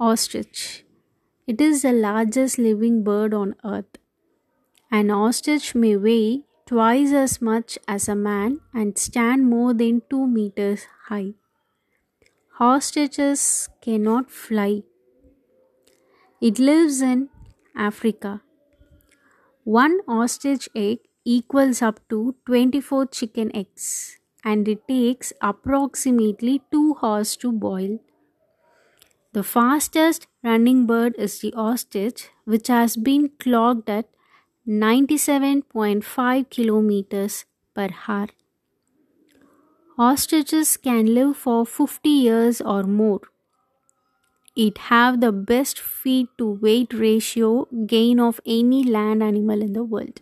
Ostrich. It is the largest living bird on earth. An ostrich may weigh twice as much as a man and stand more than 2 meters high. Ostriches cannot fly. It lives in Africa. One ostrich egg equals up to 24 chicken eggs and it takes approximately 2 hours to boil. The fastest running bird is the ostrich, which has been clocked at 97.5 kilometers per hour. Ostriches can live for 50 years or more. It have the best feed to weight ratio gain of any land animal in the world.